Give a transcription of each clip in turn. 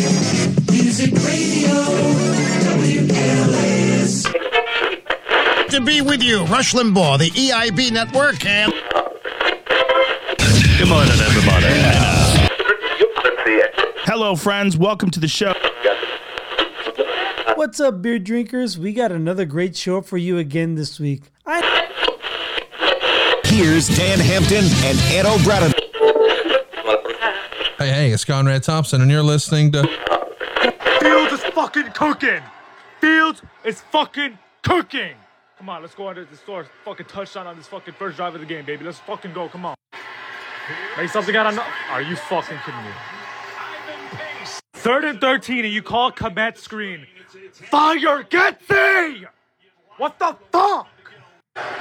Music Radio, WLS. to be with you, Rush Limbaugh, the EIB network, and Good morning, everybody. Hello, friends. Welcome to the show. What's up, beer drinkers? We got another great show for you again this week. I Here's Dan Hampton and Ed O'Brien. Hey, hey, it's Conrad Thompson, and you're listening to Fields is fucking cooking. Fields is fucking cooking. Come on, let's go under the store. Fucking touchdown on this fucking first drive of the game, baby. Let's fucking go. Come on. Make something out of no- Are you fucking kidding me? Third and 13, and you call command screen. Fire, get thee! What the fuck?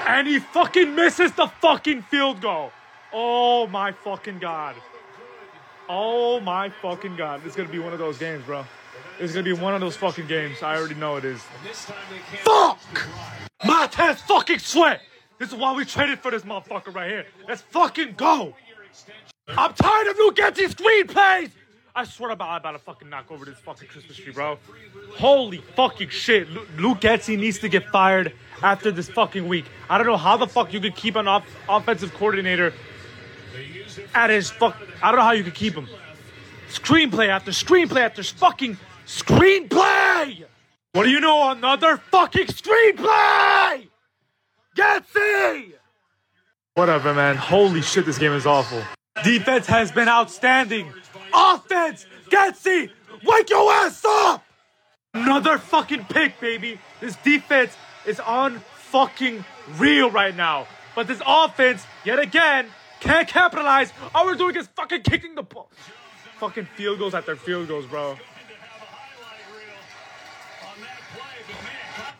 And he fucking misses the fucking field goal. Oh my fucking god. Oh my fucking god. This is gonna be one of those games, bro. This is gonna be one of those fucking games. I already know it is. Fuck! My hands fucking sweat! This is why we traded for this motherfucker right here. Let's fucking go! I'm tired of Luke Getsy's screenplays! I swear about I'm about to fucking knock over this fucking Christmas tree, bro. Holy fucking shit. Lu- Luke Getsy needs to get fired after this fucking week. I don't know how the fuck you could keep an off- offensive coordinator at his fuck. I don't know how you could keep him. Screenplay after screenplay after fucking screenplay! What do you know? Another fucking screenplay! Getsy! Whatever, man. Holy shit, this game is awful. Defense has been outstanding. Offense, Getsy, wake your ass up! Another fucking pick, baby. This defense is on fucking real right now. But this offense, yet again, can't capitalize. All we're doing is fucking kicking the ball. Fucking field goals after field goals, bro.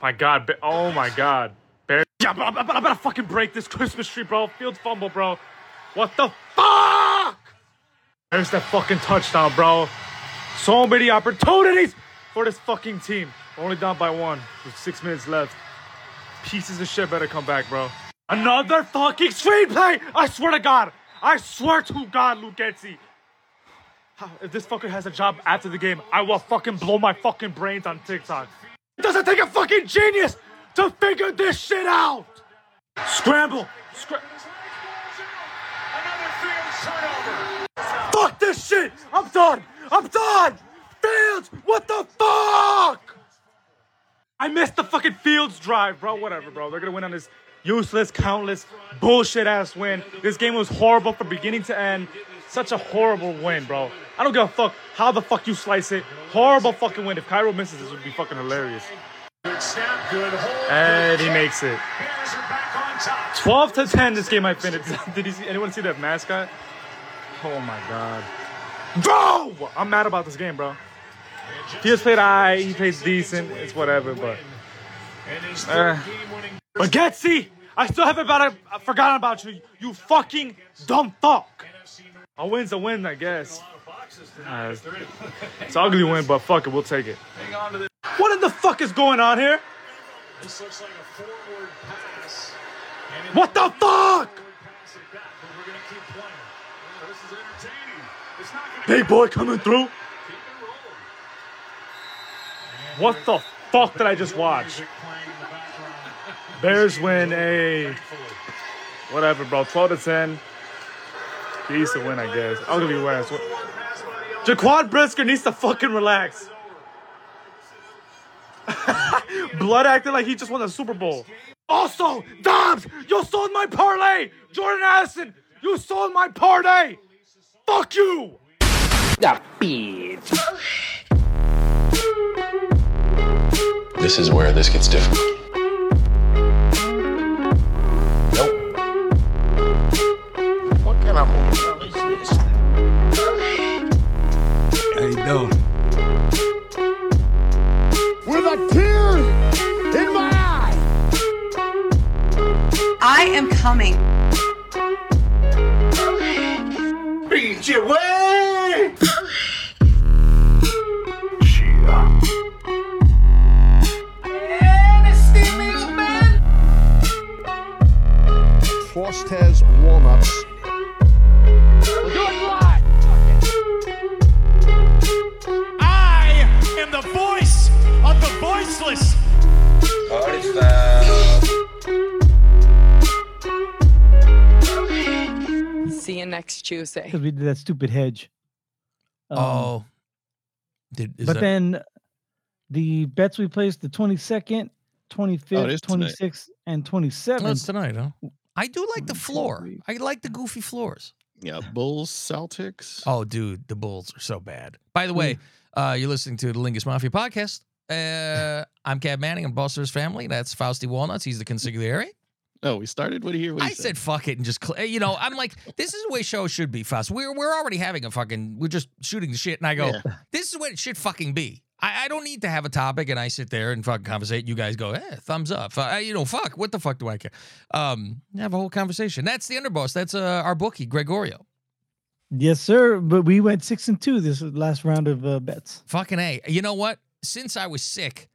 My God, oh my God. Bear- yeah, but I'm, I'm, I'm gonna fucking break this Christmas tree, bro. Field fumble, bro. What the fuck? There's that fucking touchdown, bro. So many opportunities for this fucking team. Only down by one with six minutes left. Pieces of shit better come back, bro. Another fucking screenplay! I swear to God! I swear to God, Luke If this fucker has a job after the game, I will fucking blow my fucking brains on TikTok. It doesn't take a fucking genius to figure this shit out! Scramble! Scra- Fuck this shit! I'm done! I'm done! Fields! What the fuck? I missed the fucking Fields drive, bro. Whatever, bro. They're gonna win on this useless, countless, bullshit ass win. This game was horrible from beginning to end. Such a horrible win, bro. I don't give a fuck how the fuck you slice it. Horrible fucking win. If Cairo misses this, would be fucking hilarious. And he makes it. 12 to 10, this game I finished. Did you see, anyone see that mascot? Oh my god. Bro! I'm mad about this game, bro. Fields played I, he plays decent, it's whatever, but. Uh, but Getsy, I still haven't about, I forgotten about you, you fucking dumb fuck. A win's a win, I guess. Uh, it's, it's an ugly win, but fuck it, we'll take it. What in the fuck is going on here? What the fuck? Big boy coming through. What the fuck did I just watch? Bears win a whatever, bro. 12 to 10. Decent win, I guess. I'll give you West. Jaquan Brisker needs to fucking relax. Blood acting like he just won the Super Bowl. Also, Dobbs, you sold my parlay. Jordan Addison, you sold my parlay. Fuck you. This is where this gets difficult. am coming. Beat your way! Frost has walnuts. I am the voice of the voiceless. What is that? It live. next Tuesday. because we did that stupid hedge. Um, oh, did, is but that- then the bets we placed the 22nd, 25th, Oh, it is tonight. 26th, and Oh, it's 27th. tonight, huh? I do like the floor. I like the goofy floors. Yeah, Bulls, Celtics. Oh, dude, the Bulls are so bad. By the way, uh, you're listening to the Lingus Mafia podcast. Uh, I'm Cab Manning. I'm Bossers family. That's Fausty Walnuts. He's the consigliere. Oh, we started. What do you hear? I he said fuck it and just cl- you know I'm like this is the way shows should be Faust. We're we're already having a fucking we're just shooting the shit and I go Yeah. this is what it should fucking be. I, I don't need to have a topic and I sit there and fucking conversate. You guys go, eh, thumbs up. Uh, you know, fuck. What the fuck do I care? Um, have a whole conversation. That's the underboss. That's uh, our bookie Gregorio. Yes, sir. But we went six and two this last round of uh, bets. Fucking a. You know what? Since I was sick,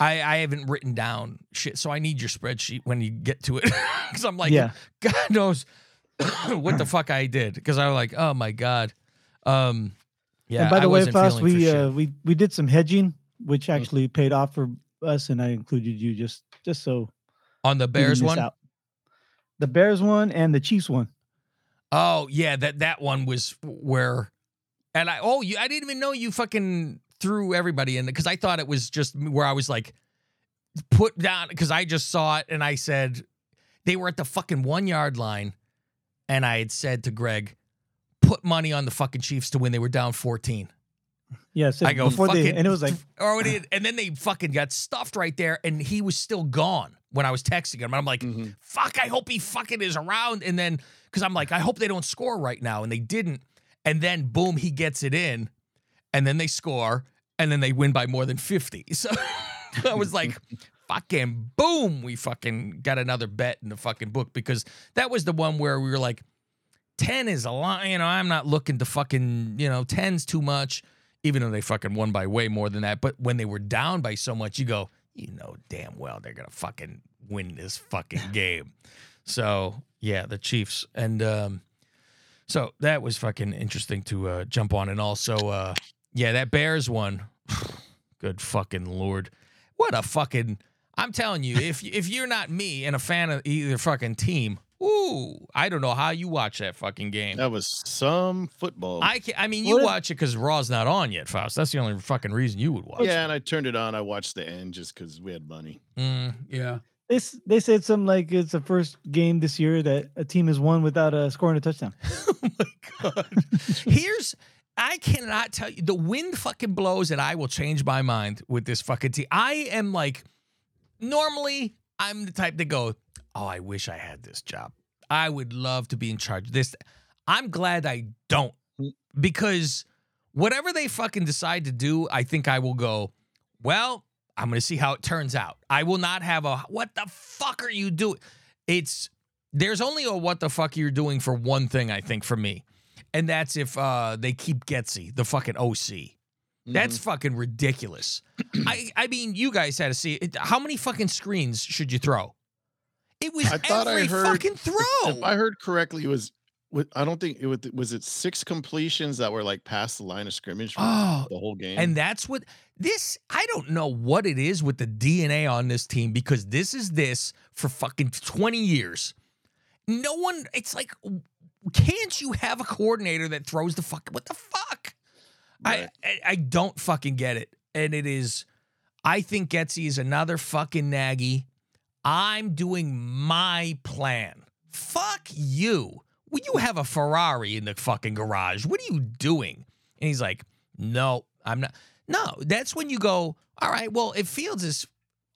I I haven't written down shit. So I need your spreadsheet when you get to it because I'm like, Yeah. God knows what the fuck I did because I was like, oh my god. Um, yeah. and by the I way, wasn't Faust, feeling for we uh, we we did some hedging, which actually paid off for us, and I included you just just so on the Bears one. out. The Bears one and the Chiefs one. Oh yeah, that that one was where, and I oh you I didn't even know you fucking threw everybody in because I thought it was just where I was like put down because I just saw it and I said they were at the fucking one yard line, and I had said to Greg, put money on the fucking Chiefs to win. They were down fourteen. Yes, I go before fucking, they, and it was like or it, and then they fucking got stuffed right there, and he was still gone when I was texting him. And I'm like, Mhm. fuck, I hope he fucking is around. And then because I'm like, I hope they don't score right now, and they didn't. And then boom, he gets it in, and then they score, and then they win by more than fifty. So I was like. Fucking boom! We fucking got another bet in the fucking book because that was the one where we were like, 10 is a lot. You know, I'm not looking to fucking, you know, 10's too much, even though they fucking won by way more than that. But when they were down by so much, you go, you know, damn well they're going to fucking win this fucking game. So, yeah, the Chiefs. And um, so that was fucking interesting to uh, jump on. And also, uh, yeah, that Bears one, good fucking Lord. What a fucking. I'm telling you, if if you're not me and a fan of either fucking team, ooh, I don't know how you watch that fucking game. That was some football. I can, I mean, you What watch it because Raw's not on yet, Faust. That's the only fucking reason you would watch. yeah, and I turned it on. I watched the end just because we had money. Mm, yeah. they they said something like it's the first game this year that a team has won without uh, scoring a touchdown. oh my god. Here's I cannot tell you the wind fucking blows and I will change my mind with this fucking team. I am like normally I'm the type to go, "Oh, I wish I had this job. I would love to be in charge of this." I'm glad I don't because whatever they fucking decide to do, I think I will go, "Well, I'm going to see how it turns out." I will not have a what the fuck are you doing? It's there's only a what the fuck you're doing for one thing, I think, for me. And that's if uh, they keep Getsy, the fucking OC. That's Mm-hmm. fucking ridiculous. I I mean, you guys had to see it. How many fucking screens should you throw? It was I thought I every heard- fucking throw. If I heard correctly, it was. I don't think it was. Was it six completions that were like past the line of scrimmage for Oh, the whole game? And that's what this, I don't know what it is with the DNA on this team because this is this for fucking 20 years. No one, it's like, can't you have a coordinator that throws the fuck? What the fuck? I, I I don't fucking get it. And it is, I think Getsy is another fucking Nagy. I'm doing my plan. Fuck you. Well, you have a Ferrari in the fucking garage. What are you doing? And he's like, no, I'm not. No, that's when you go, all right, well, if Fields is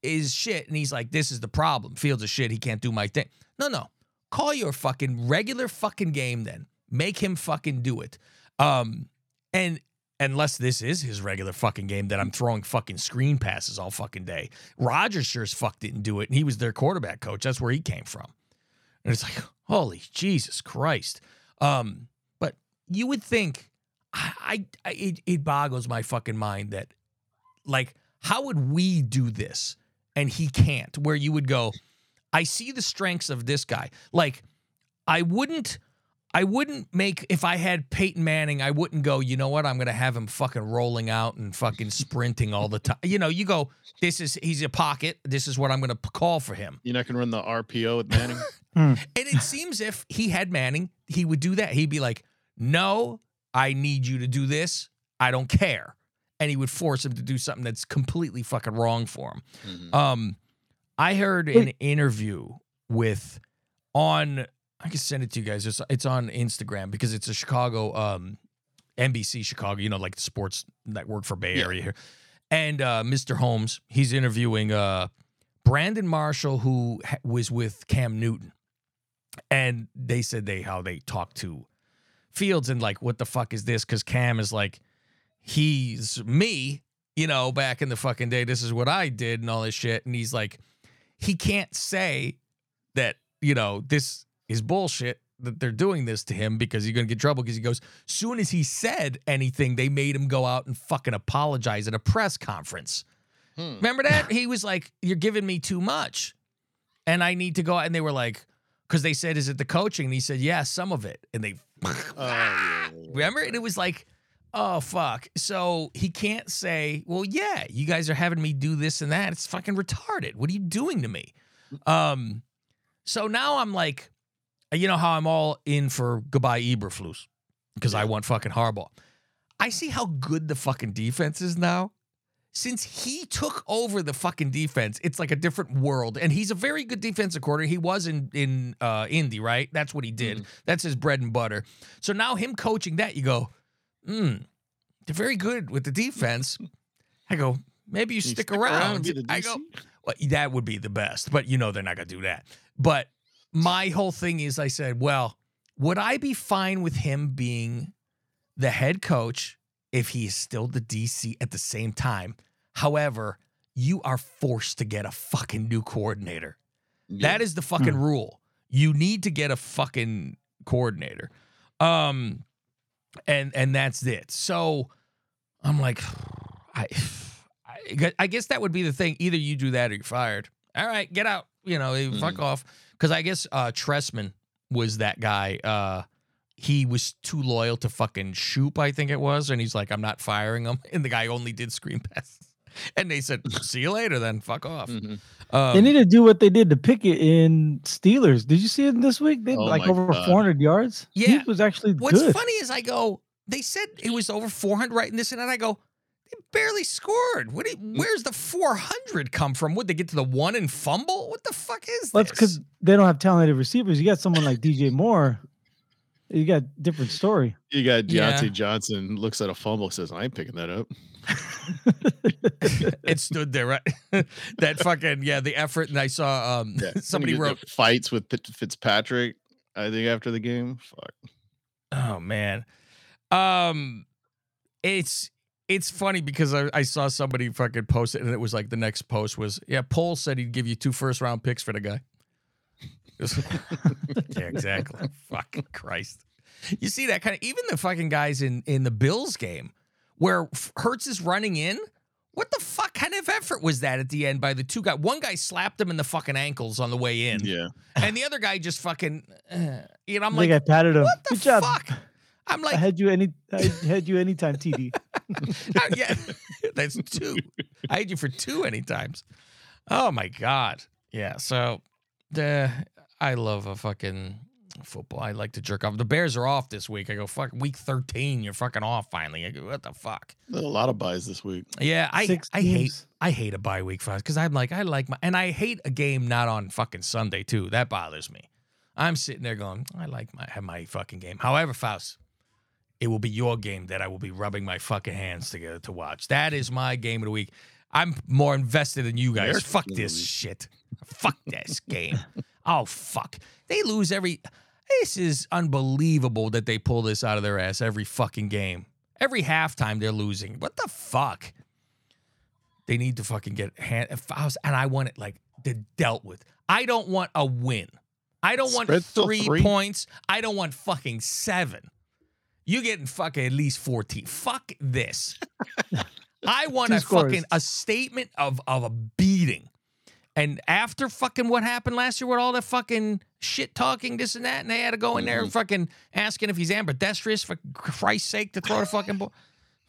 is shit, and he's like, this is the problem. Fields is shit. He can't do my thing. No, no. Call your fucking regular fucking game then. Make him fucking do it. Um, and unless this is his regular fucking game that I'm throwing fucking screen passes all fucking day. Rodgers sure as fuck didn't do it, and he was their quarterback coach. That's where he came from. And it's like, holy Jesus Christ. Um, but you would think I, I, I it, it boggles my fucking mind that like how would we do this and he can't where you would go i see the strengths of this guy like i wouldn't I wouldn't make if I had Peyton Manning, I wouldn't go, you know what? I'm gonna have him fucking rolling out and fucking sprinting all the time. You know, you go, this is he's a pocket. This is what I'm gonna call for him. You're not gonna run the RPO with Manning. And it seems if he had Manning, he would do that. He'd be like, No, I need you to do this. I don't care. And he would force him to do something that's completely fucking wrong for him. Mhm. Um, I heard an interview with on I can send it to you guys. It's it's on Instagram because it's a Chicago um NBC Chicago, you know, like the sports network for Bay Yeah. Area here. And uh Mr. Holmes, he's interviewing uh Brandon Marshall, who ha- was with Cam Newton. And they said they how they talked to Fields and like, what the fuck is this? Because Cam is like, he's me, you know, back in the fucking day. This is what I did and all this shit. And he's like, he can't say that, you know, this is bullshit that they're doing this to him because he's gonna get trouble because he goes, soon as he said anything, they made him go out and fucking apologize at a press conference. Hmm. Remember that? he was like, You're giving me too much. And I need to go out. And they were like, because they said, Is it the coaching? And he said, Yeah, some of it. And they Oh. Remember? And it was like, oh fuck. So he can't say, well, yeah, you guys are having me do this and that. It's fucking retarded. What are you doing to me? Um, so now I'm like, you know how I'm all in for goodbye Eberflus because I want fucking Harbaugh. I see how good the fucking defense is now. Since he took over the fucking defense, it's like a different world. And he's a very good defensive coordinator. He was in in uh, Indy, right? That's what he did. That's his bread and butter. So now him coaching that, you go, hmm, they're very good with the defense. I go, maybe you, You stick, stick around around. and be the I go, well, that would be the best, but you know they're not gonna do that. But my whole thing is, I said, well, would I be fine with him being the head coach if he is still the DC at the same time? However, you are forced to get a fucking new coordinator. That is the fucking rule. You need to get a fucking coordinator. Um and and that's it. So I'm like I I, I guess that would be the thing. Either you do that or you're fired. All right, get out. You know, eh, fuck off. Because I guess uh Trestman was that guy. Uh he was too loyal to fucking Shoop, I think it was, and he's like, I'm not firing him. And the guy only did screen passes. And they said, "See you later, then. Fuck off." Mhm. Um, They need to do what they did to Pickett in Steelers. Did you see it this week? They Oh like over God. 400 yards. Yeah. he was actually What's good. funny is I go, they said it was over 400 right in this and that. I go, they barely scored. What? do you- where's the 400 come from? Would they get to the one and fumble? What the fuck is Well, this? that's because they don't have talented receivers. You got someone like DJ Moore. You got different story. You got Yeah. Diontae Johnson looks at a fumble, says, "I ain't picking that up." it stood there, right? that fucking yeah, the effort. And I saw um Yeah. somebody wrote, fights with Fitzpatrick. I think after the game, fuck. Oh man. Um it's it's funny because I, I saw somebody fucking post it and it was like the next post was yeah, Paul said he'd give you two first round picks for the guy. yeah, exactly. fucking Christ. You see that kind of even the fucking guys in in the Bills game where Hurts is running in. What the fuck kind of effort was that at the end by the two guys? One guy slapped him in the fucking ankles on the way in, Yeah. and the other guy just fucking, uh, you know, I'm I like, I patted him. what the Good job. fuck? I'm like, I had you any. I had you anytime, TD. Uh, yeah, that's two. I had you for two any times. Oh my god. Yeah. So the I love a fucking football. I like to jerk off. The Bears are off this week. I go fuck week thirteen. You're fucking off finally. I go what the fuck. A lot of buys this week. Yeah. I Six I hate. I hate a bye week for us because I'm like I like my and I hate a game not on fucking Sunday too. That bothers me. I'm sitting there going I like my have my fucking game. However, Faust. It will be your game that I will be rubbing my fucking hands together to watch. That is my game of the week. I'm more invested than you guys. Your Fuck game of the this shit. Fuck this game. Oh fuck. They lose every. This is unbelievable that they pull this out of their ass every fucking game. Every halftime they're losing. What the fuck? They need to fucking get hand. I was, and I want it like dealt with. I don't want a win. I don't want three, three? points. I don't want fucking seven. You getting fucking at least 14. Fuck this. I want Two a scores. fucking a statement of of a beating. And after fucking what happened last year with all the fucking shit talking, this and that, and they had to go in there and fucking asking if he's ambidextrous for Christ's sake to throw the fucking ball.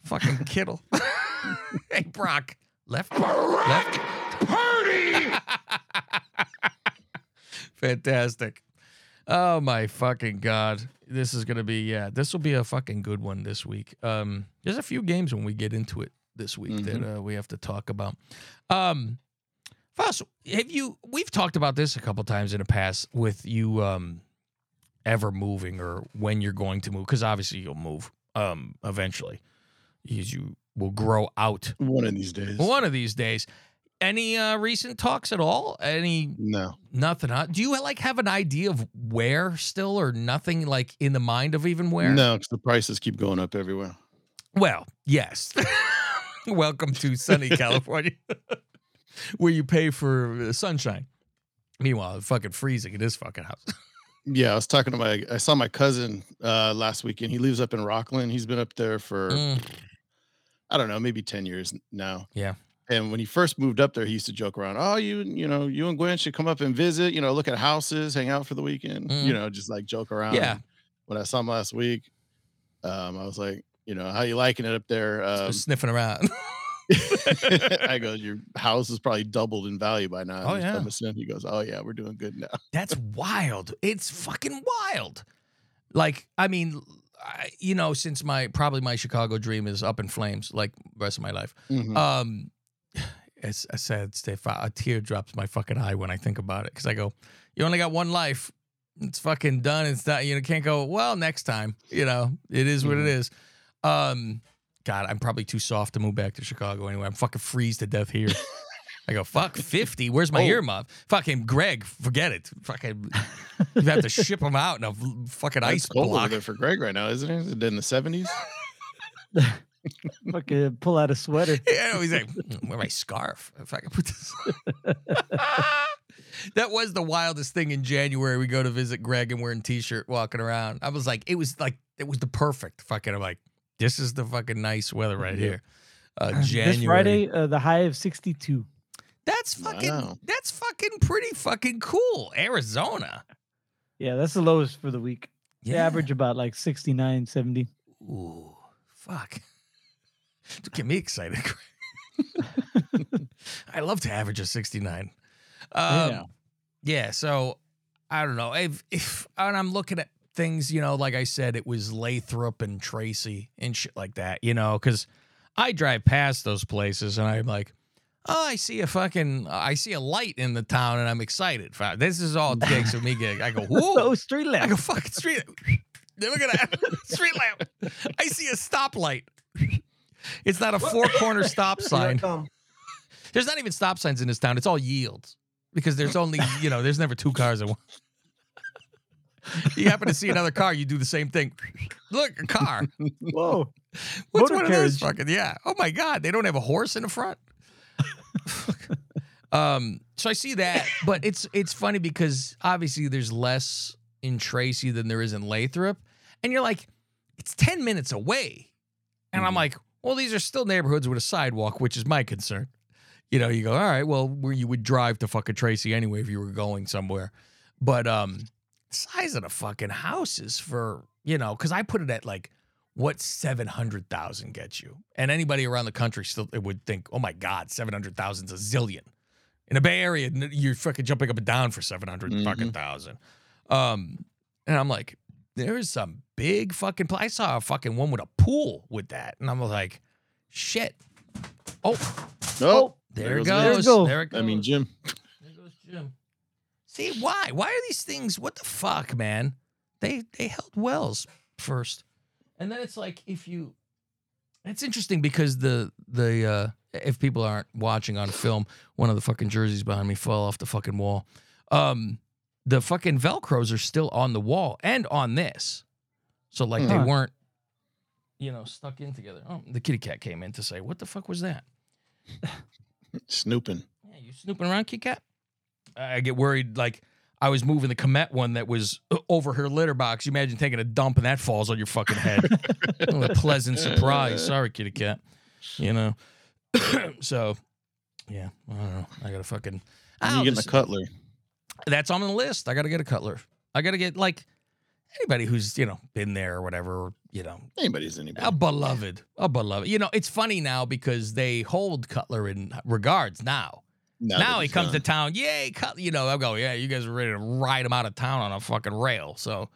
Fucking Kittle. hey, Brock. Left. Left. Fantastic. Oh my fucking god. This is gonna be yeah, this will be a fucking good one this week. Um there's a few games when we get into it this week that uh, we have to talk about. Um Foss, have you we've talked about this a couple times in the past with you um ever moving or when you're going to move, because obviously you'll move um eventually. As you will grow out One of these days. one of these days. Any uh recent talks at all? Any No. Nothing. Huh? Do you like have an idea of where still, or nothing like in the mind of even where? No, because the prices keep going up everywhere. Well, yes. Welcome to sunny California, where you pay for sunshine. Meanwhile, it's fucking freezing in this fucking house. Yeah, I was talking to my I saw my cousin uh last weekend. He lives up in Rockland. He's been up there for Mm, I don't know, maybe 10 years now. Yeah. And when he first moved up there, he used to joke around, "Oh, you you know, you and Gwen should come up and visit, you know, look at houses, hang out for the weekend." Mm. You know, just like joke around. Yeah. When I saw him last week, um I was like, you know, how you liking it up there? Um, sniffing around. I go, your house is probably doubled in value by now. Oh, yeah. come to sniff. He goes, oh yeah, we're doing good now. That's wild. It's fucking wild. Like, I mean, I, you know, since my probably my Chicago dream is up in flames, like the rest of my life. Mhm. Um, it's I said, a tear drops my fucking eye when I think about it because I go, you only got one life. It's fucking done. It's not. You know, can't go. Well, next time. You know, it is what it is. Um, God, I'm probably too soft to move back to Chicago anyway. I'm fucking freeze to death here. I go, fuck, 50. Where's my Oh. earmuff? Fucking Greg, forget it. Fucking, you have to ship them out in a fucking It's ice cold over block. there for Greg right now, isn't it? Is it in the seventies? Fucking pull out a sweater. Yeah, he's like, "Mm, where my scarf? If I can put this. that was the wildest thing in January. We go to visit Greg and wearing t-shirt, walking around. I was like, it was like, it was the perfect fucking. I'm like, this is the fucking nice weather right here. Uh, January. This Friday, uh, the high of 62. That's fucking. Wow. That's fucking pretty fucking cool. Arizona. Yeah, that's the lowest for the week. They Yeah. average about like 69, 70. Ooh, fuck. Don't get me excited. I love to average a 69. Um, Yeah. yeah. So I don't know. If, if and I'm looking at things, you know, like I said, it was Lathrop and Tracy and shit like that, you know, because I drive past those places and I'm like, oh, I see a fucking, I see a light in the town and I'm excited. This is all takes of me. Getting, I go, whoa. Oh, street lamp. I go fucking street. lamp. Look at that street lamp. I see a stoplight. It's not a four corner stop sign. There's not even stop signs in this town. It's all yields because there's only you know there's never two cars at once. You happen to see another car, you do the same thing. Look, a car. Whoa. What's Motor one of those fucking? Yeah. Oh my god, they don't have a horse in the front. um. So I see that, but it's it's funny because obviously there's less in Tracy than there is in Lathrop, and you're like, it's ten minutes away, and I'm like, well, these are still neighborhoods with a sidewalk, which is my concern. You know, you go, all right, well, where you would drive to fucking Tracy anyway if you were going somewhere, but um, size of the fucking houses for you know, because I put it at like what 700,000 gets you. And anybody around the country still it would think, oh my God, 700,000 is a zillion. In the Bay Area, you're fucking jumping up and down for 700 fucking thousand. Um, and I'm like, there's some big fucking, pl- I saw a fucking one with a pool with that. And I'm like, shit. Oh, Oh, there, it goes goes. Jim. There it goes. I mean, Jim. There goes Jim. See why? Why are these things? What the fuck, man? They they held wells first, and then it's like if you. It's interesting because the the uh, if people aren't watching on film, one of the fucking jerseys behind me fell off the fucking wall. Um, the fucking velcros are still on the wall and on this, so like they weren't, you know, stuck in together. Oh, the kitty cat came in to say, "What the fuck was that?" Snooping. Yeah, you snooping around, kitty Kat? I get worried. Like I was moving the Comet one that was uh, over her litter box. You imagine taking a dump and that falls on your fucking head. a pleasant surprise. Sorry, Kitty Cat. You know. so, yeah, I don't know. I gotta fucking. You I'll getting a cutler? That's on the list. I got to get a cutler. I got to get like anybody who's you know been there or whatever. You know, Anybody's anybody. a beloved, a beloved. You know, it's funny now because they hold Cutler in regards now. Now now he comes to town, yay. You know, I'll go, yeah, you guys are ready to ride him out of town on a fucking rail. So,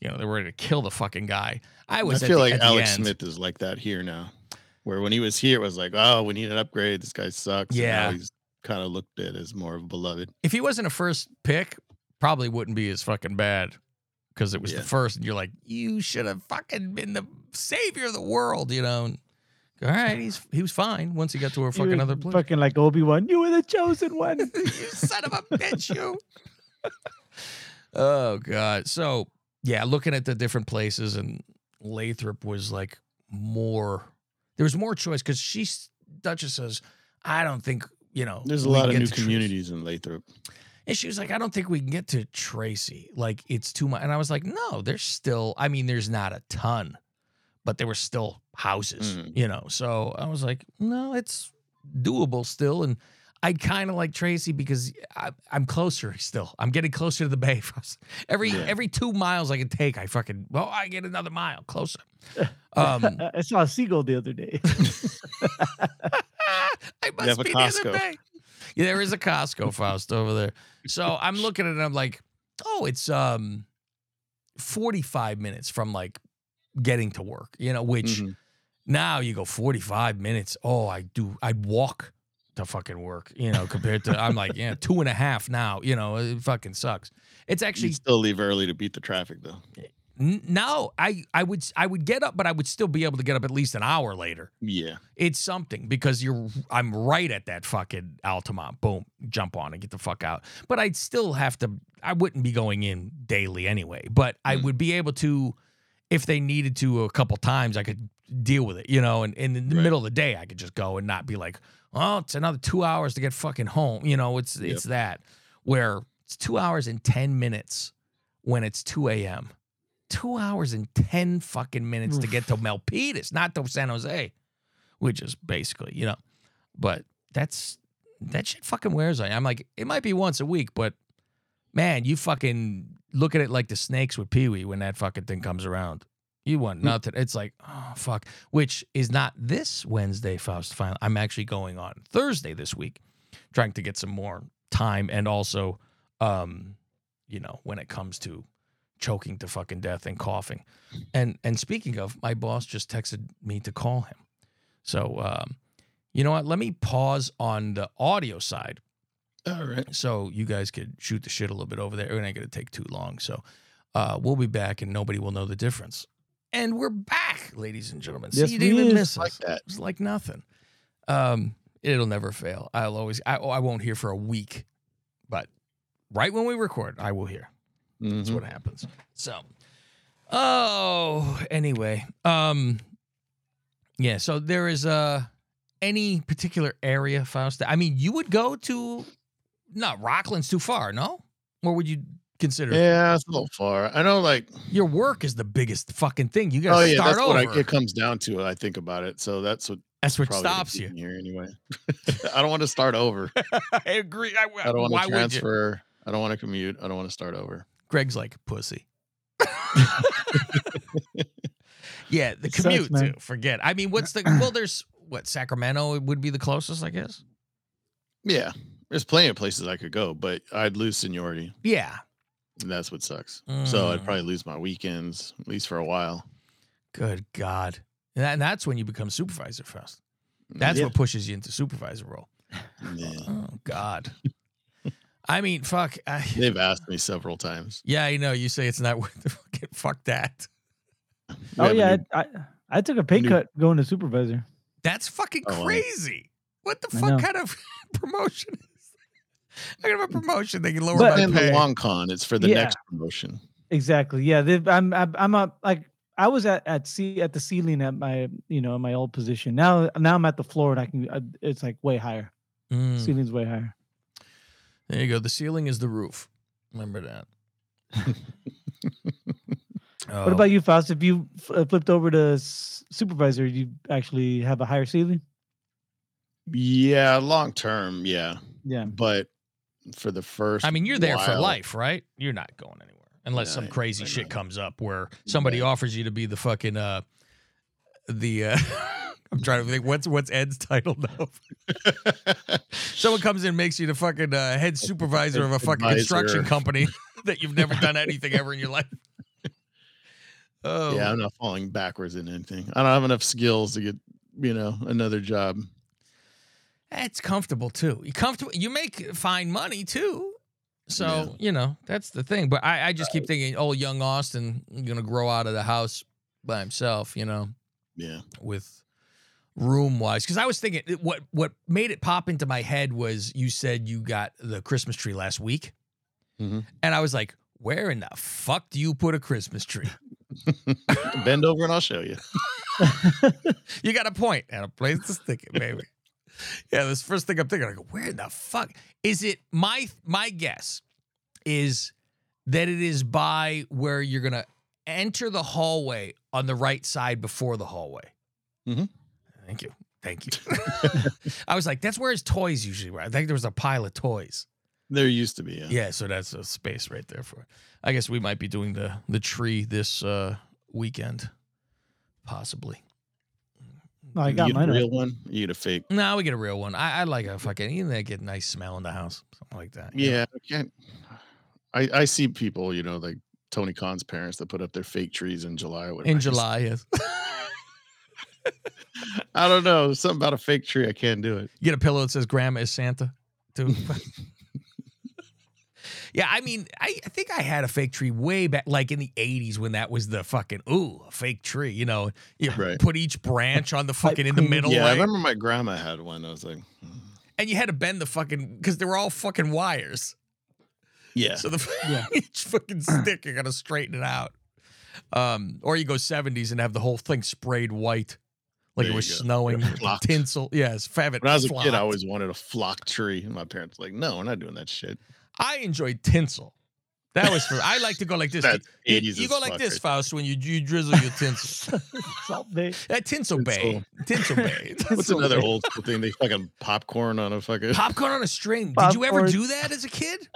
you know, they're ready to kill the fucking guy. I I was. at feel the- like Alex. Smith is like that here now, where when he was here, it was like, oh, we need an upgrade. This guy sucks. and Yeah. now he's kind of looked at as more of a beloved. If he wasn't a first pick, probably wouldn't be as fucking bad because it was Yeah. the first, and you're like, you should have fucking been the savior of the world, you know. And, all right, he's he was fine once he got to a fucking other place. Fucking like Obi Wan. You were the chosen one. you son of a bitch, you. oh god. So yeah, looking at the different places, and Lathrop was like more. There was more choice because she Duchess says, "I don't think you know." There's a lot of new to Tracy." communities in Lathrop. And she was like, I don't think we can get to Tracy. Like, it's too much. And I was like, no, there's still, I mean, there's not a ton, but there were still houses, Mhm. you know? So I was like, no, it's doable still. And I kind of like Tracy because I, I'm closer still. I'm getting closer to the bay. every Yeah. every two miles I can take, I fucking, well, I get another mile closer. Um, I saw a seagull the other day. I must be near the Costco. bay. Yeah, there is a Costco Faust over there. So I'm looking at it. And I'm like, oh, it's um, 45 minutes from like getting to work. You know, which Mhm. now you go 45 minutes. Oh, I do. I walk to fucking work. You know, compared to I'm like, yeah, two and a half now. You know, it fucking sucks. It's actually You'd still leave early to beat the traffic, though. no. I I would I would get up, but I would still be able to get up at least an hour later Yeah. it's something because you're I'm right at that fucking Altamont. Boom, jump on and get the fuck out. But I'd still have to I wouldn't be going in daily anyway, but I Mm. would be able to if they needed to a couple times I could deal with it, you know, and, and in the Right. middle of the day I could just go and not be like, "Oh, it's another 2 hours to get fucking home." You know, it's it's that where it's 2 hours and 10 minutes when it's 2 a.m. 2 hours and 10 fucking minutes to get to Milpitas, not to San Jose which is basically, you know, but that's that shit fucking wears on you. I'm like, it might be once a week, but man, you fucking look at it like the snakes with Pee Wee when that fucking thing comes around. You want nothing. It's like, oh fuck. Which is not this Wednesday, Faust. Final. I'm actually going on Thursday this week, trying to get some more time and also, um, you know, when it comes to choking to fucking death and coughing. And and speaking of, my boss just texted me to call him. So, um, you know what? Let me pause on the audio side All right. so you guys could shoot the shit a little bit over there. It ain't going to take too long. So, uh, we'll be back and nobody will know the difference. And we're back, ladies and gentlemen. Yes, See, you didn't even miss Like us. that. It's like nothing. Um, it'll never fail. I'll always, I, I won't hear for a week, but right when we record, I will hear. That's Mhm. what happens. So, oh, anyway, um, yeah. So there is uh any particular area, Faust? I mean, you would go to not Rockland's too far, no? Or would you consider Yeah, it's a little far. I know, like, your work is the biggest fucking thing? You got oh to yeah, start that's what over. I, it comes down to. I think about it, so that's what That's what stops you. here anyway. I don't want to start over. I agree. I, I don't want to transfer. I don't want to commute. I don't want to start over. Greg's like pussy. yeah, the sucks, commute man. too. Forget. I mean, what's the well? There's what Sacramento would be the closest, I guess. Yeah, there's plenty of places I could go, but I'd lose seniority. Yeah. And that's what sucks. So I'd Mm. probably lose my weekends, at least for a while. Good God. And, that- and that's when you become supervisor first. That's Yeah. what pushes you into supervisor role. Yeah. Oh God. I mean, fuck. I, They've asked me several times. yeah, I know. You say it's not worth the fucking fuck that. We oh yeah, new- I, I I took a pay new- cut going to supervisor. That's fucking Oh, crazy. What the I fuck know. kind of promotion is? I got a promotion. They can lower But- my in pay. the long con, it's for the Yeah. next promotion. Exactly. Yeah. they've- I'm I'm I'm up like I was at at C at the ceiling at my you know my old position. Now now I'm at the floor and I can. I, it's like way higher. Mm. Ceiling's way higher. There you go. The ceiling is the roof. Remember that. Oh, What about you, Faust? If you f- uh, flipped over to s- supervisor, you actually have a higher ceiling. Yeah, long term, yeah. Yeah. But for the first. I mean, you're there for life, right? You're not going anywhere unless Yeah, some crazy shit comes up where somebody offers you to be the fucking uh the uh I'm trying to think what's what's Ed's title now. Someone comes in and makes you the fucking uh, head supervisor of a fucking construction company that you've never done anything ever in your life. Oh, Yeah, I'm not falling backwards in anything. I don't have enough skills to get, you know, another job. It's comfortable too. You comfortable. You make fine money too. So Yeah. you know that's the thing. But I, I just keep thinking, oh, young Austin gonna grow out of the house by himself. You know, Yeah. with room wise, because I was thinking what what made it pop into my head was you said you got the Christmas tree last week, Mhm. and I was like, where in the fuck do you put a Christmas tree? Bend over and I'll show you. you got a point and a place to stick it, baby. Yeah, this first thing I'm thinking, I go, where the fuck is it? My my guess is that it is by where you're gonna enter the hallway on the right side before the hallway. Mm-hmm. Thank you. Thank you. I was like, that's where his toys usually were. I think there was a pile of toys. There used to be. Yeah. Yeah, so that's a space right there for it. I guess we might be doing the the tree this uh weekend. Possibly. No, I You got get mine. a up. real one. You get a fake. No, we get a real one. I, I like a fucking even they get a nice smell in the house, something like that. you know? Yeah. I can't. I I see people, you know, like Tony Khan's parents that put up their fake trees in July. Or in I July, yes. I don't know. Something about a fake tree. I can't do it. You get a pillow that says "Grandma is Santa," too. yeah, I mean, I, I think I had a fake tree way back, like in the '80s, when that was the fucking ooh, a fake tree. You know, you Right. put each branch on the fucking in the middle, Yeah, I remember my grandma had one. I was like, "Hmm." and you had to bend the fucking because they were all fucking wires. yeah. So the Yeah. each fucking stick, you gotta straighten it out. Um, or you go 70s and have the whole thing sprayed white, like There it was snowing. Yeah, flocked. Tinsel, yes. Fab it When I was a kid, I always wanted a flock tree, and my parents were like, "No, we're not doing that shit." I enjoyed tinsel. That was for. I like to go like this. That's you, you go like this, right Faust, when you you drizzle your tinsel. Salt that tinsel bay, tinsel bay. What's another old school thing? They fucking popcorn on a fucking. Popcorn on a string. Did you ever do that as a kid?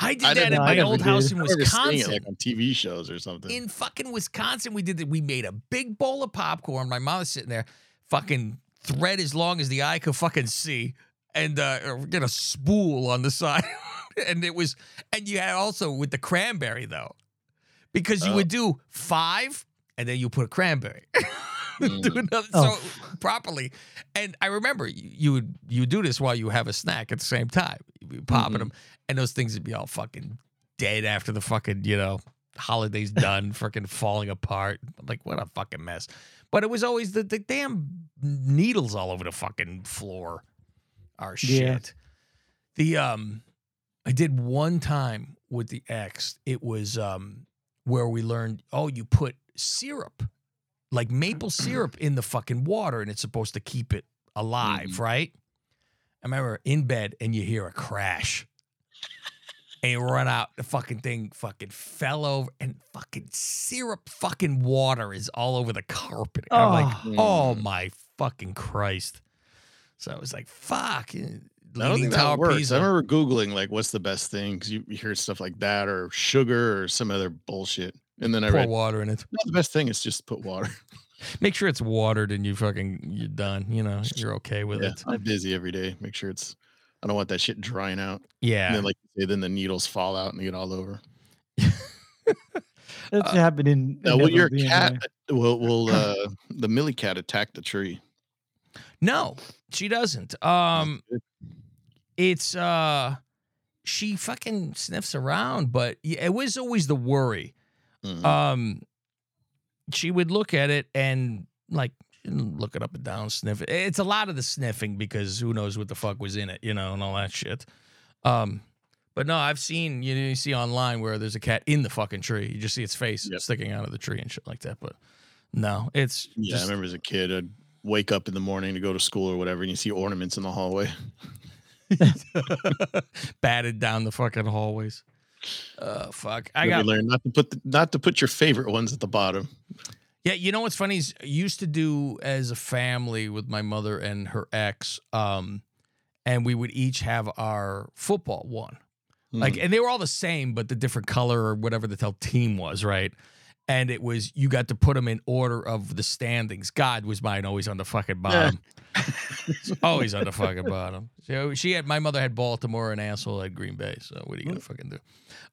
I did I that didn't- at my old did. house in I it Wisconsin. like on TV shows or something. in fucking Wisconsin, we did that. We made a big bowl of popcorn. My mom was sitting there, fucking thread as long as the eye could fucking see, and uh, get a spool on the side. and it was, and you had also with the cranberry though, because you Oh. would do five, and then you put a cranberry. do Mm. another Oh. so properly. And I remember you, you would you do this while you have a snack at the same time. You'd be popping Mhm. them, and those things would be all fucking dead after the fucking you know holidays done, freaking falling apart. Like, what a fucking mess. But it was always the, the damn needles all over the fucking floor. Are shit. Yeah. The um I did one time with the ex. It was um where we learned, oh, you put syrup, like maple syrup in the fucking water, and it's supposed to keep it alive, Mhm. right? I remember in bed and you hear a crash. And you run out, the fucking thing fucking fell over, and fucking syrup fucking water is all over the carpet. And I'm like, Oh. oh my fucking Christ. So I was like, fuck. I don't Leaning think Tower that works. Pisa. I remember Googling like what's the best thing because you, you hear stuff like that or sugar or some other bullshit. And then I Pour read water in it. no, the best thing is just put water. Make sure it's watered and you fucking you're done. You know, you're okay with yeah, it. I'm busy every day. Make sure it's. I don't want that shit drying out. Yeah. And then, like then the needles fall out and they get all over. That's happening. Now, will your cat will will uh the Millie cat attack the tree? no, she doesn't. Um it's uh she fucking sniffs around, but it was always the worry. Mhm. Um she would look at it and like look it up and down, sniff it. It's a lot of the sniffing because who knows what the fuck was in it, you know, and all that shit. Um but no, I've seen you, know, you see online where there's a cat in the fucking tree. You just see its face Yep. sticking out of the tree and shit like that. But no, it's yeah, I remember as a kid, I'd wake up in the morning to go to school or whatever, and you see ornaments in the hallway. batted down the fucking hallways. Uh, fuck. I got we learned not to put the, not to put your favorite ones at the bottom. Yeah, you know what's funny is I used to do as a family with my mother and her ex. Um, and we would each have our football one. Like, Mhm. and they were all the same, but the different color or whatever the team was, right? And it was you got to put them in order of the standings. God was mine always on the fucking bottom. Always on the fucking bottom. So she had my mother had Baltimore and asshole had Green Bay. So what are you gonna fucking do?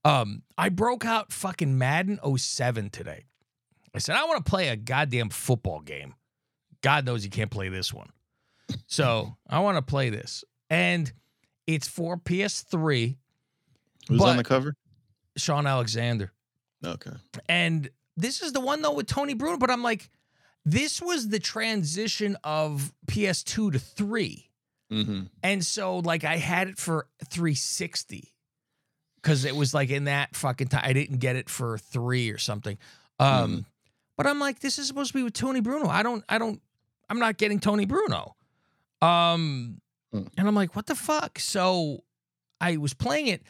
Um, I broke out fucking Madden 07 today. I said I want to play a goddamn football game. God knows you can't play this one. So I want to play this, and it's for PS3. Who's on the cover? Shaun Alexander. Okay. And this is the one though with Tony Bruno, but I'm like, this was the transition of PS2 to 3. Mm-hmm. And so like I had it for 360 cuz it was like in that fucking time I didn't get it for 3 or something. Um but I'm like this is supposed to be with Tony Bruno. I don't I don't I'm not getting Tony Bruno. Um Mm. and I'm like what the fuck? So I was playing it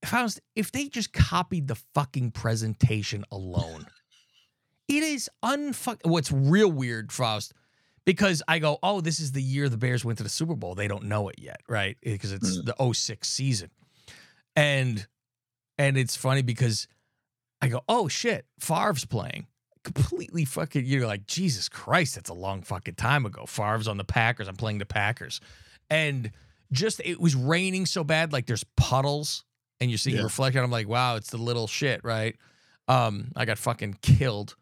if I was if they just copied the fucking presentation alone. It is unfuck what's real weird, Faust, because I go, oh, this is the year the Bears went to the Super Bowl. They don't know it yet, right? Because it's the 06 season. And and it's funny because I go, oh shit, Favre's playing. Completely fucking, you're like, Jesus Christ, that's a long fucking time ago. Favre's on the Packers. I'm playing the Packers. And just it was raining so bad, like there's puddles and you're seeing Yeah. reflection. I'm like, wow, it's the little shit, right? Um, I got fucking killed.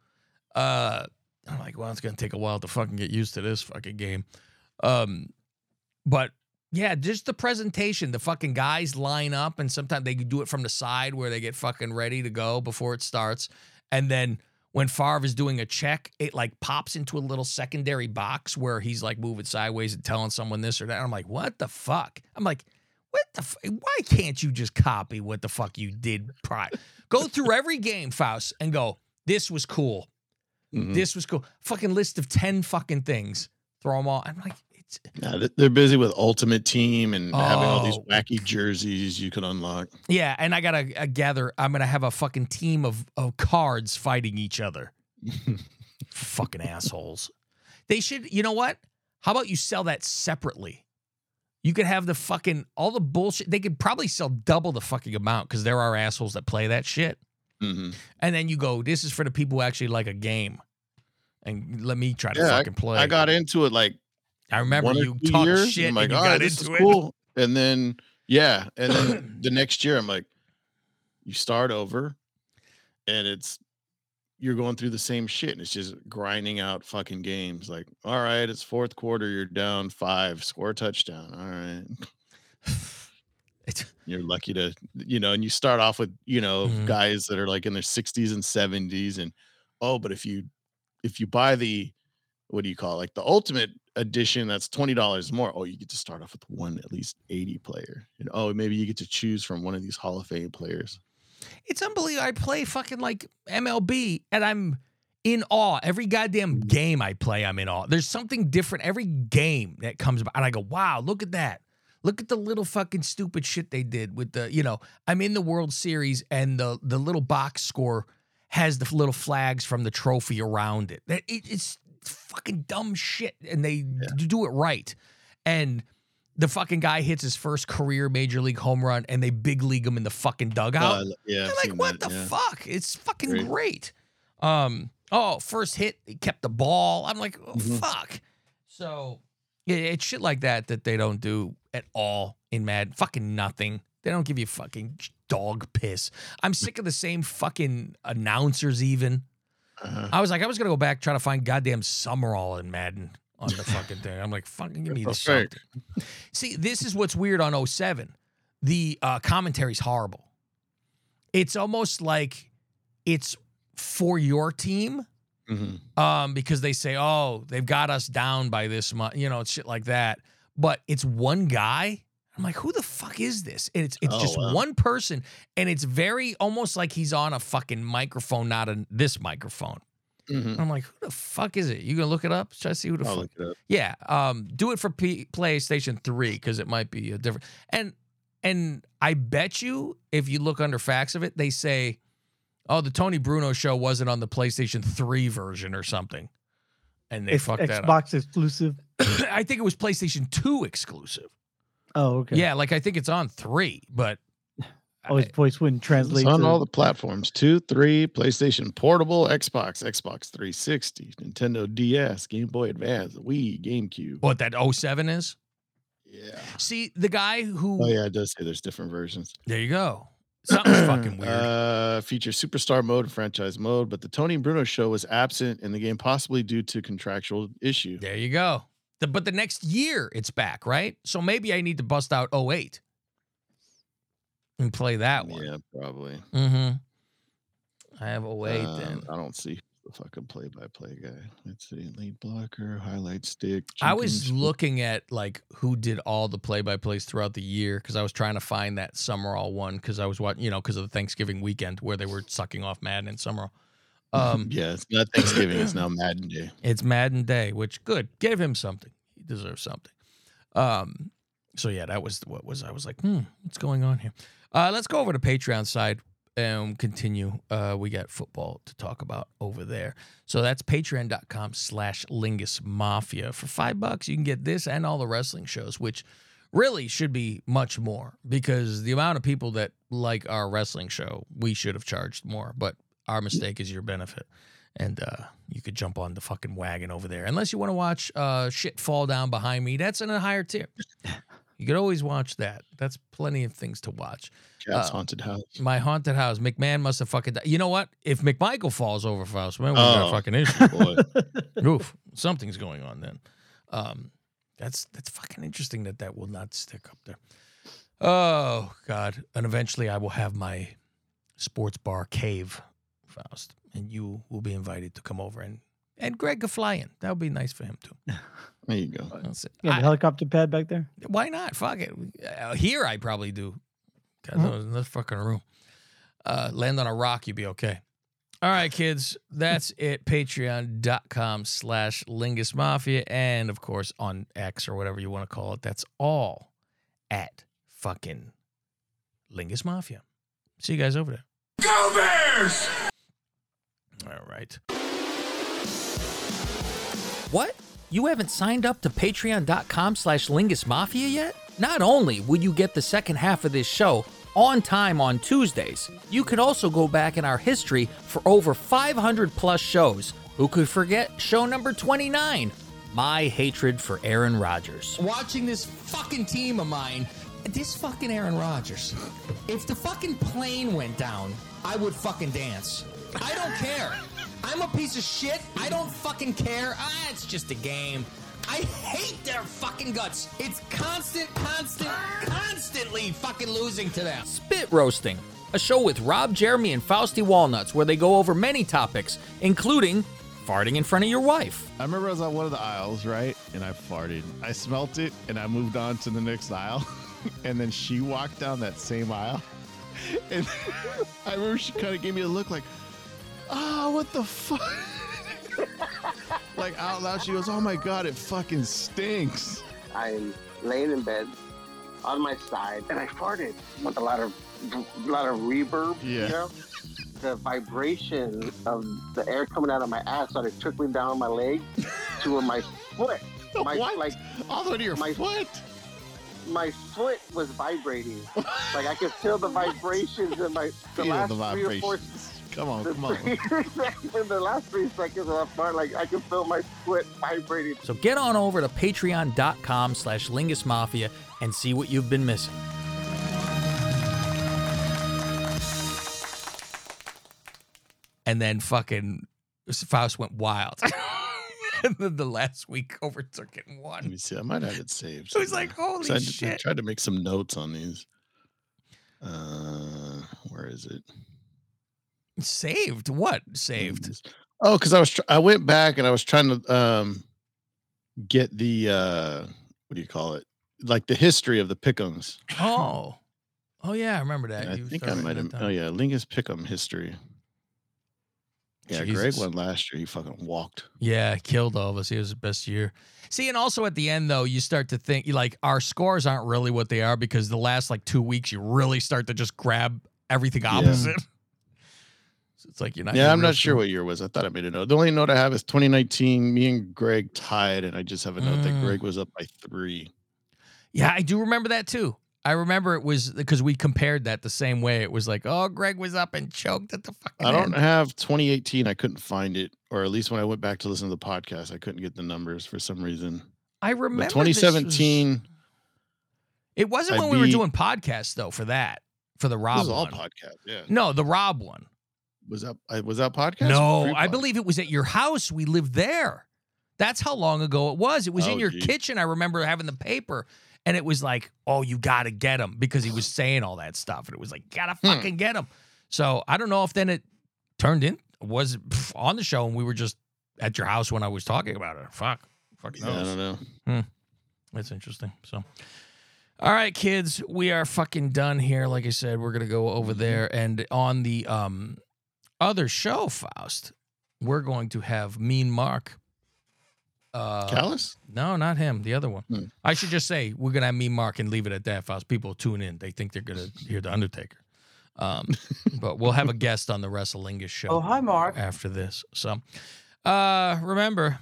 Uh, I'm like, well, it's gonna take a while to fucking get used to this fucking game. Um, but yeah, just the presentation. The fucking guys line up, and sometimes they do it from the side where they get fucking ready to go before it starts. And then when Favre is doing a check, it like pops into a little secondary box where he's like moving sideways and telling someone this or that. I'm like, what the fuck? I'm like, what the? F- why can't you just copy what the fuck you did prior? go through every game, Faust, and go. This was cool. Mhm. This was cool. Fucking list of ten fucking things. Throw them all. I'm like, it's Yeah, they're busy with Ultimate Team and having all these Oh. wacky jerseys you can unlock. yeah. And I gotta uh, gather. I'm gonna have a fucking team of of cards fighting each other. fucking assholes. They should. You know what? How about you sell that separately? You could have the fucking all the bullshit. They could probably sell double the fucking amount because there are assholes that play that shit. Mhm. And then you go, this is for the people who actually like a game. And let me try to Yeah, fucking play. I got into it like I remember you talked years. shit I'm like, and you got this into is it. cool. And then yeah, and then the next year I'm like, you start over, and it's you're going through the same shit, and it's just grinding out fucking games. Like, all right, it's fourth quarter, you're down five, score a touchdown. All right. It's, You're lucky to, you know, and you start off with, you know, Mhm. guys that are like in their 60s and 70s, and oh, but if you if you buy the what do you call it, like the ultimate edition that's twenty dollars more, oh, you get to start off with one at least 80 player. And oh, maybe you get to choose from one of these Hall of Fame players. it's unbelievable. I play fucking like MLB and I'm in awe. Every goddamn game I play, I'm in awe. There's something different every game that comes about. And I go, wow, look at that. Look at the little fucking stupid shit they did with the, you know, I'm in the World Series and the the little box score has the little flags from the trophy around it. It, it's fucking dumb shit, and they d- do it right. And the fucking guy hits his first career major league home run, and they big league him in the fucking dugout. Uh, yeah, I'm like, what that, the yeah. fuck? It's fucking Great. great. Um, oh, first hit, he kept the ball. I'm like, oh, Mhm. fuck. So yeah, it's shit like that that they don't do at all in Mad. Fucking nothing. They don't give you fucking dog piss. I'm sick of the same fucking announcers. Even Uh-huh. I was like, I was gonna go back try to find goddamn Summerall in Madden on the fucking thing. I'm like, fucking give me the something. See, this is what's weird on 07. The uh, commentary's horrible. It's almost like it's for your team Mhm. um, because they say, oh, they've got us down by this much, you know, it's shit like that. But it's one guy. I'm like, who the fuck is this? And it's it's Oh, just wow. one person, and it's very almost like he's on a fucking microphone, not a this microphone. Mhm. I'm like, who the fuck is it? You gonna look it up? Try to see who the I'll fuck. look it up. Yeah, um, do it for P- PlayStation Three because it might be a different. And and I bet you if you look under facts of it, they say, "Oh, the Tony Bruno show wasn't on the PlayStation Three version or something," and they It's fucked that up. Xbox exclusive. I think it was PlayStation Two exclusive. Oh, okay. Yeah, like I think it's on three, but Oh, his voice wouldn't It's translate. on to- all the platforms: two, three, PlayStation Portable, Xbox, Xbox 360, Nintendo DS, Game Boy Advance, Wii, GameCube. what that 07 is. Yeah. See, the guy who Oh yeah, it does say there's different versions. there you go. Something's fucking weird. Uh, features superstar mode and franchise mode, but the Tony and Bruno show was absent in the game, possibly due to contractual issue. there you go. The, but the next year it's back, right? So maybe I need to bust out 08 and play that one. Yeah, probably. Mm-hmm. I have 08 then. Um, I don't see the fucking play-by-play guy. Let's see, lead blocker, highlight stick. I was looking at like who did all the play-by-plays throughout the year because I was trying to find that Summerall one because I was watching, you know, because of the Thanksgiving weekend where they were sucking off Madden and Summerall. Um, yeah, it's not Thanksgiving. it's now Madden Day. It's Madden Day, which good. Give him something. He deserves something. Um, so yeah, that was what was I was like, hmm, what's going on here? Uh, let's go over to Patreon side and continue. Uh, we got football to talk about over there. So that's patreon.com slash lingus mafia. For five bucks, you can get this and all the wrestling shows, which really should be much more because the amount of people that like our wrestling show, we should have charged more. But our mistake is your benefit and uh, you could jump on the fucking wagon over there. Unless you want to watch uh, shit fall down behind me, that's in a higher tier. You could always watch that. That's plenty of things to watch. Cat's Uh, haunted house. My haunted house. McMahon must have fucking. Died. You know what? If McMichael falls over Faust, man, we got a Oh, fucking issue. Boy, Oof, something's going on then. Um, that's that's fucking interesting that that will not stick up there. Oh God! And eventually, I will have my sports bar cave, Faust, and you will be invited to come over and and Greg could fly in. That would be nice for him too. there you go. That's it. You have I- a helicopter pad back there. why not? Fuck it. Uh, here, I probably do. God knows, in this fucking room. Uh, land on a rock, you'd be okay. All right, kids. That's it. Patreon.com slash Lingus Mafia. And of course, on X or whatever you want to call it. That's all at fucking Lingus Mafia. See you guys over there. Go Bears! All right. What? You haven't signed up to patreon.com slash Lingus Mafia yet? Not only will you get the second half of this show on time on Tuesdays, you could also go back in our history for over 500 plus shows. Who could forget show number 29? My hatred for Aaron Rodgers. Watching this fucking team of mine, this fucking Aaron Rodgers. If the fucking plane went down, I would fucking dance. I don't care. I'm a piece of shit. I don't fucking care. Ah, it's just a game. I hate their fucking guts. It's constant, constant, constantly fucking losing to them. Spit Roasting, a show with Rob, Jeremy, and Fausty Walnuts where they go over many topics, including farting in front of your wife. I remember I was on one of the aisles, right? And I farted. I smelt it and I moved on to the next aisle. and then she walked down that same aisle. And I remember she kind of gave me a look like, oh, what the fuck? like out loud, she goes, oh my God, it fucking stinks. I'm laying in bed on my side and I farted with a lot of a lot of reverb. Yeah. You know? The vibration of the air coming out of my ass started trickling down my leg to my foot. My What? like All the way to your My- foot. my foot was vibrating. like I could feel the vibrations in my the Feel last the three or four vibrations. Come on, the come on. three- in the last three seconds of that fart, like I can feel my foot vibrating. So get on over to patreon.com slash Lingus Mafia and see what you've been missing. And then fucking Faust went wild. and then the last week overtook it and Let me see. I might have it saved. It was somewhere. like, holy 'Cause I, did- I tried to make some notes on these. Uh, where is it? Saved? What? Saved? Oh, because I was tr- I went back and I was trying to um get the uh what do you call it? Like the history of the pickums. Oh. Oh yeah, I remember that. And I think I might have. Oh yeah, Lingus Pickum history. Yeah, Greg Jesus. won last year. He fucking walked. Yeah, killed all of us. He was the best year. See, and also at the end though, you start to think like our scores aren't really what they are because the last like two weeks you really start to just grab everything opposite. So it's like you're not. yeah, I'm not sure what year it was. I thought I made a note. The only note I have is 2019. Me and Greg tied, and I just have a note that Mm. Greg was up by three. Yeah, I do remember that too. I remember it was because we compared that the same way. It was like, oh, Greg was up and choked at the fucking. I don't end. have 2018. I couldn't find it, or at least when I went back to listen to the podcast, I couldn't get the numbers for some reason. I But remember was- 2017. It wasn't I when we were doing podcasts though. For that, for the Rob all one. podcast. Yeah. No, the Rob one. Was that I was that podcast? No, I believe it was at your house. We lived there. That's how long ago it was. It was in Oh, your gee. kitchen. I remember having the paper, and it was like, "Oh, you got to get him," because he was saying all that stuff, and it was like, "Gotta Hmm. fucking get him." So I don't know if then it turned in was on the show, and we were just at your house when I was talking about it. Fuck, fuck Yeah, I don't know. That's interesting. So, all right, kids, we are fucking done here. Like I said, we're gonna go over there and on the um other show, Faust. We're going to have Mean Mark. Uh, Callous? No, not him. The other one. Hmm. I should just say we're gonna have Mean Mark and leave it at that. Faust. People tune in. They think they're gonna hear the Undertaker. Um, but we'll have a guest on the Wrestlingus show Oh, hi, Mark. after this. So, uh, remember,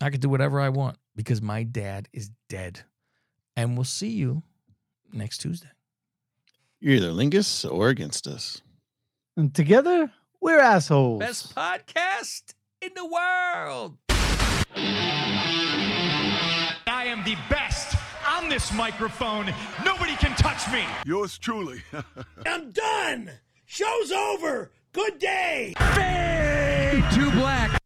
I could do whatever I want because my dad is dead. And we'll see you next Tuesday. You're either Lingus or against us. And together, we're assholes. Best podcast in the world. I am the best on this microphone. Nobody can touch me. Yours truly. I'm done. Show's over. Good day. Too black.